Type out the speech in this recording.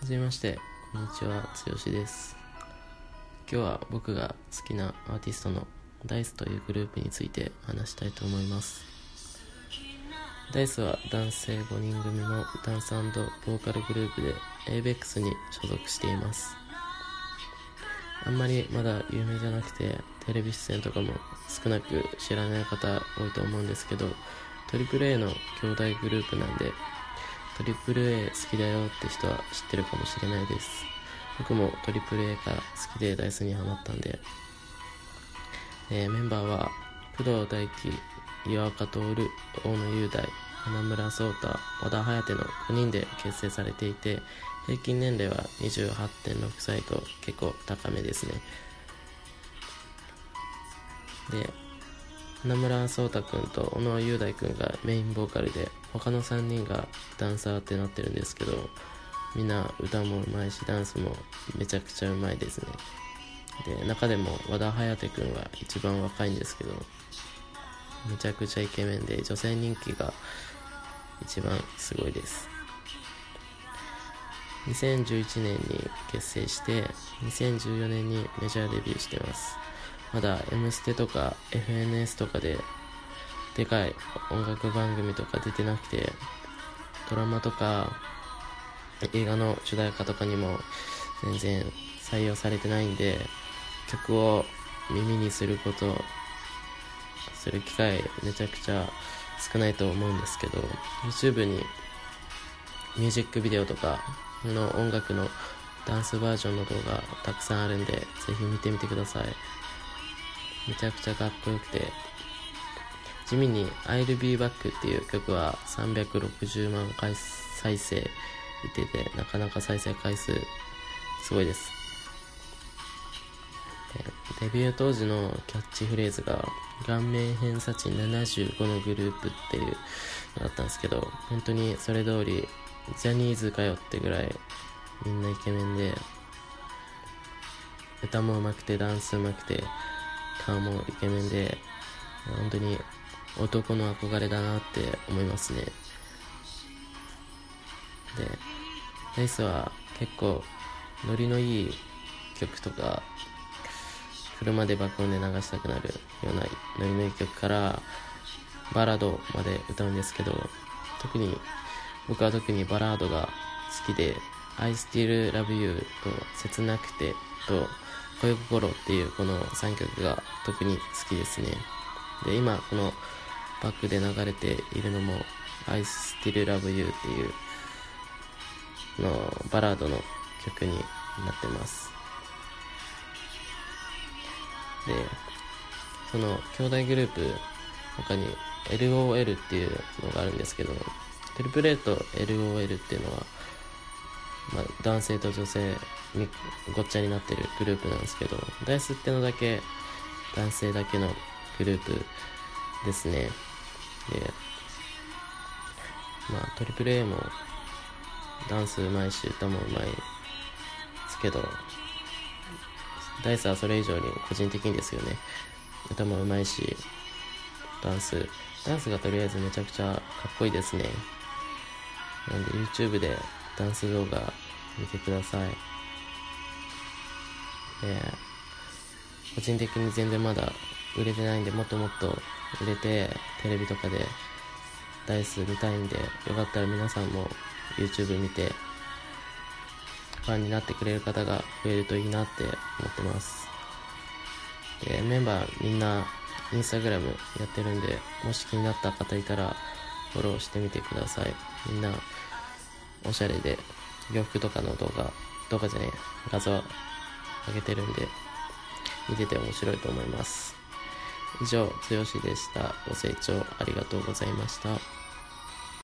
はじめまして、こんにちは、つよしです。今日は僕が好きなアーティストのダイスというグループについて話したいと思います。ダイスは男性5人組のダンスボーカルグループで ABEX に所属しています。あんまりまだ有名じゃなくてテレビ出演とかも少なく知らない方多いと思うんですけど AAA の兄弟グループなんで AAA 好きだよって人は知ってるかもしれないです。僕も AAA から好きでダイスにハマったんで、えーメンバーは工藤大輝岩岡徹大野雄大花村壮太和田颯の5人で結成されていて平均年齢は28.6歳と結構高めですね。で花村壮太くんと小野雄大くんがメインボーカルで他の3人がダンサーってなってるんですけどみんな歌もうまいしダンスもめちゃくちゃうまいですね。で中でも和田颯くんは一番若いんですけどめちゃくちゃイケメンで女性人気が一番すごいです。2011年に結成して2014年にメジャーデビューしてます。まだ「M ステ」とか FNS とかででかい音楽番組とか出てなくてドラマとか映画の主題歌とかにも全然採用されてないんで曲を耳にすることする機会めちゃくちゃ少ないと思うんですけど YouTube にミュージックビデオとかの音楽のダンスバージョンの動画たくさんあるんでぜひ見てみてください。めちゃくちゃかっこよくて。地味に「I'll Be Back」っていう曲は360万回再生いててなかなか再生回数すごいです。でデビュー当時のキャッチフレーズが顔面偏差値75のグループっていうのだったんですけど本当にそれ通りジャニーズかよってぐらいみんなイケメンで歌も上手くてダンス上手くて顔もイケメンで本当に男の憧れだなって思いますね。でダイスは結構ノリのいい曲とか車で爆音で流したくなるようなノリのいい曲からバラードまで歌うんですけど特に僕は特にバラードが好きで「I Still Love You」と「切なくて」と「恋心」っていうこの3曲が特に好きですね。で今このバックで流れているのも「I Still Love You」っていうのバラードの曲になってます。でその兄弟グループ他に LOL っていうのがあるんですけどトリプル A と LOL っていうのは、まあ、男性と女性にごっちゃになってるグループなんですけどダイスってのだけ男性だけのグループですね。でまあトリプル A もダンスうまいし歌もうまいですけどダイスはそれ以上に個人的にですよね。歌もうまいしダンスダンスがとりあえずめちゃくちゃかっこいいですね。なんで YouTube でダンス動画見てください。で個人的に全然まだ売れてないんでもっともっと売れてテレビとかでダイス見たいんでよかったら皆さんも YouTube 見てファンになってくれる方が増えるといいなって思ってます。でメンバーみんなインスタグラムやってるんでもし気になった方いたらフォローしてみてください。みんなおしゃれで洋服とかの動画動画じゃねえ画像上げてるんで見てて面白いと思います以上、つよしでした。ご清聴ありがとうございました。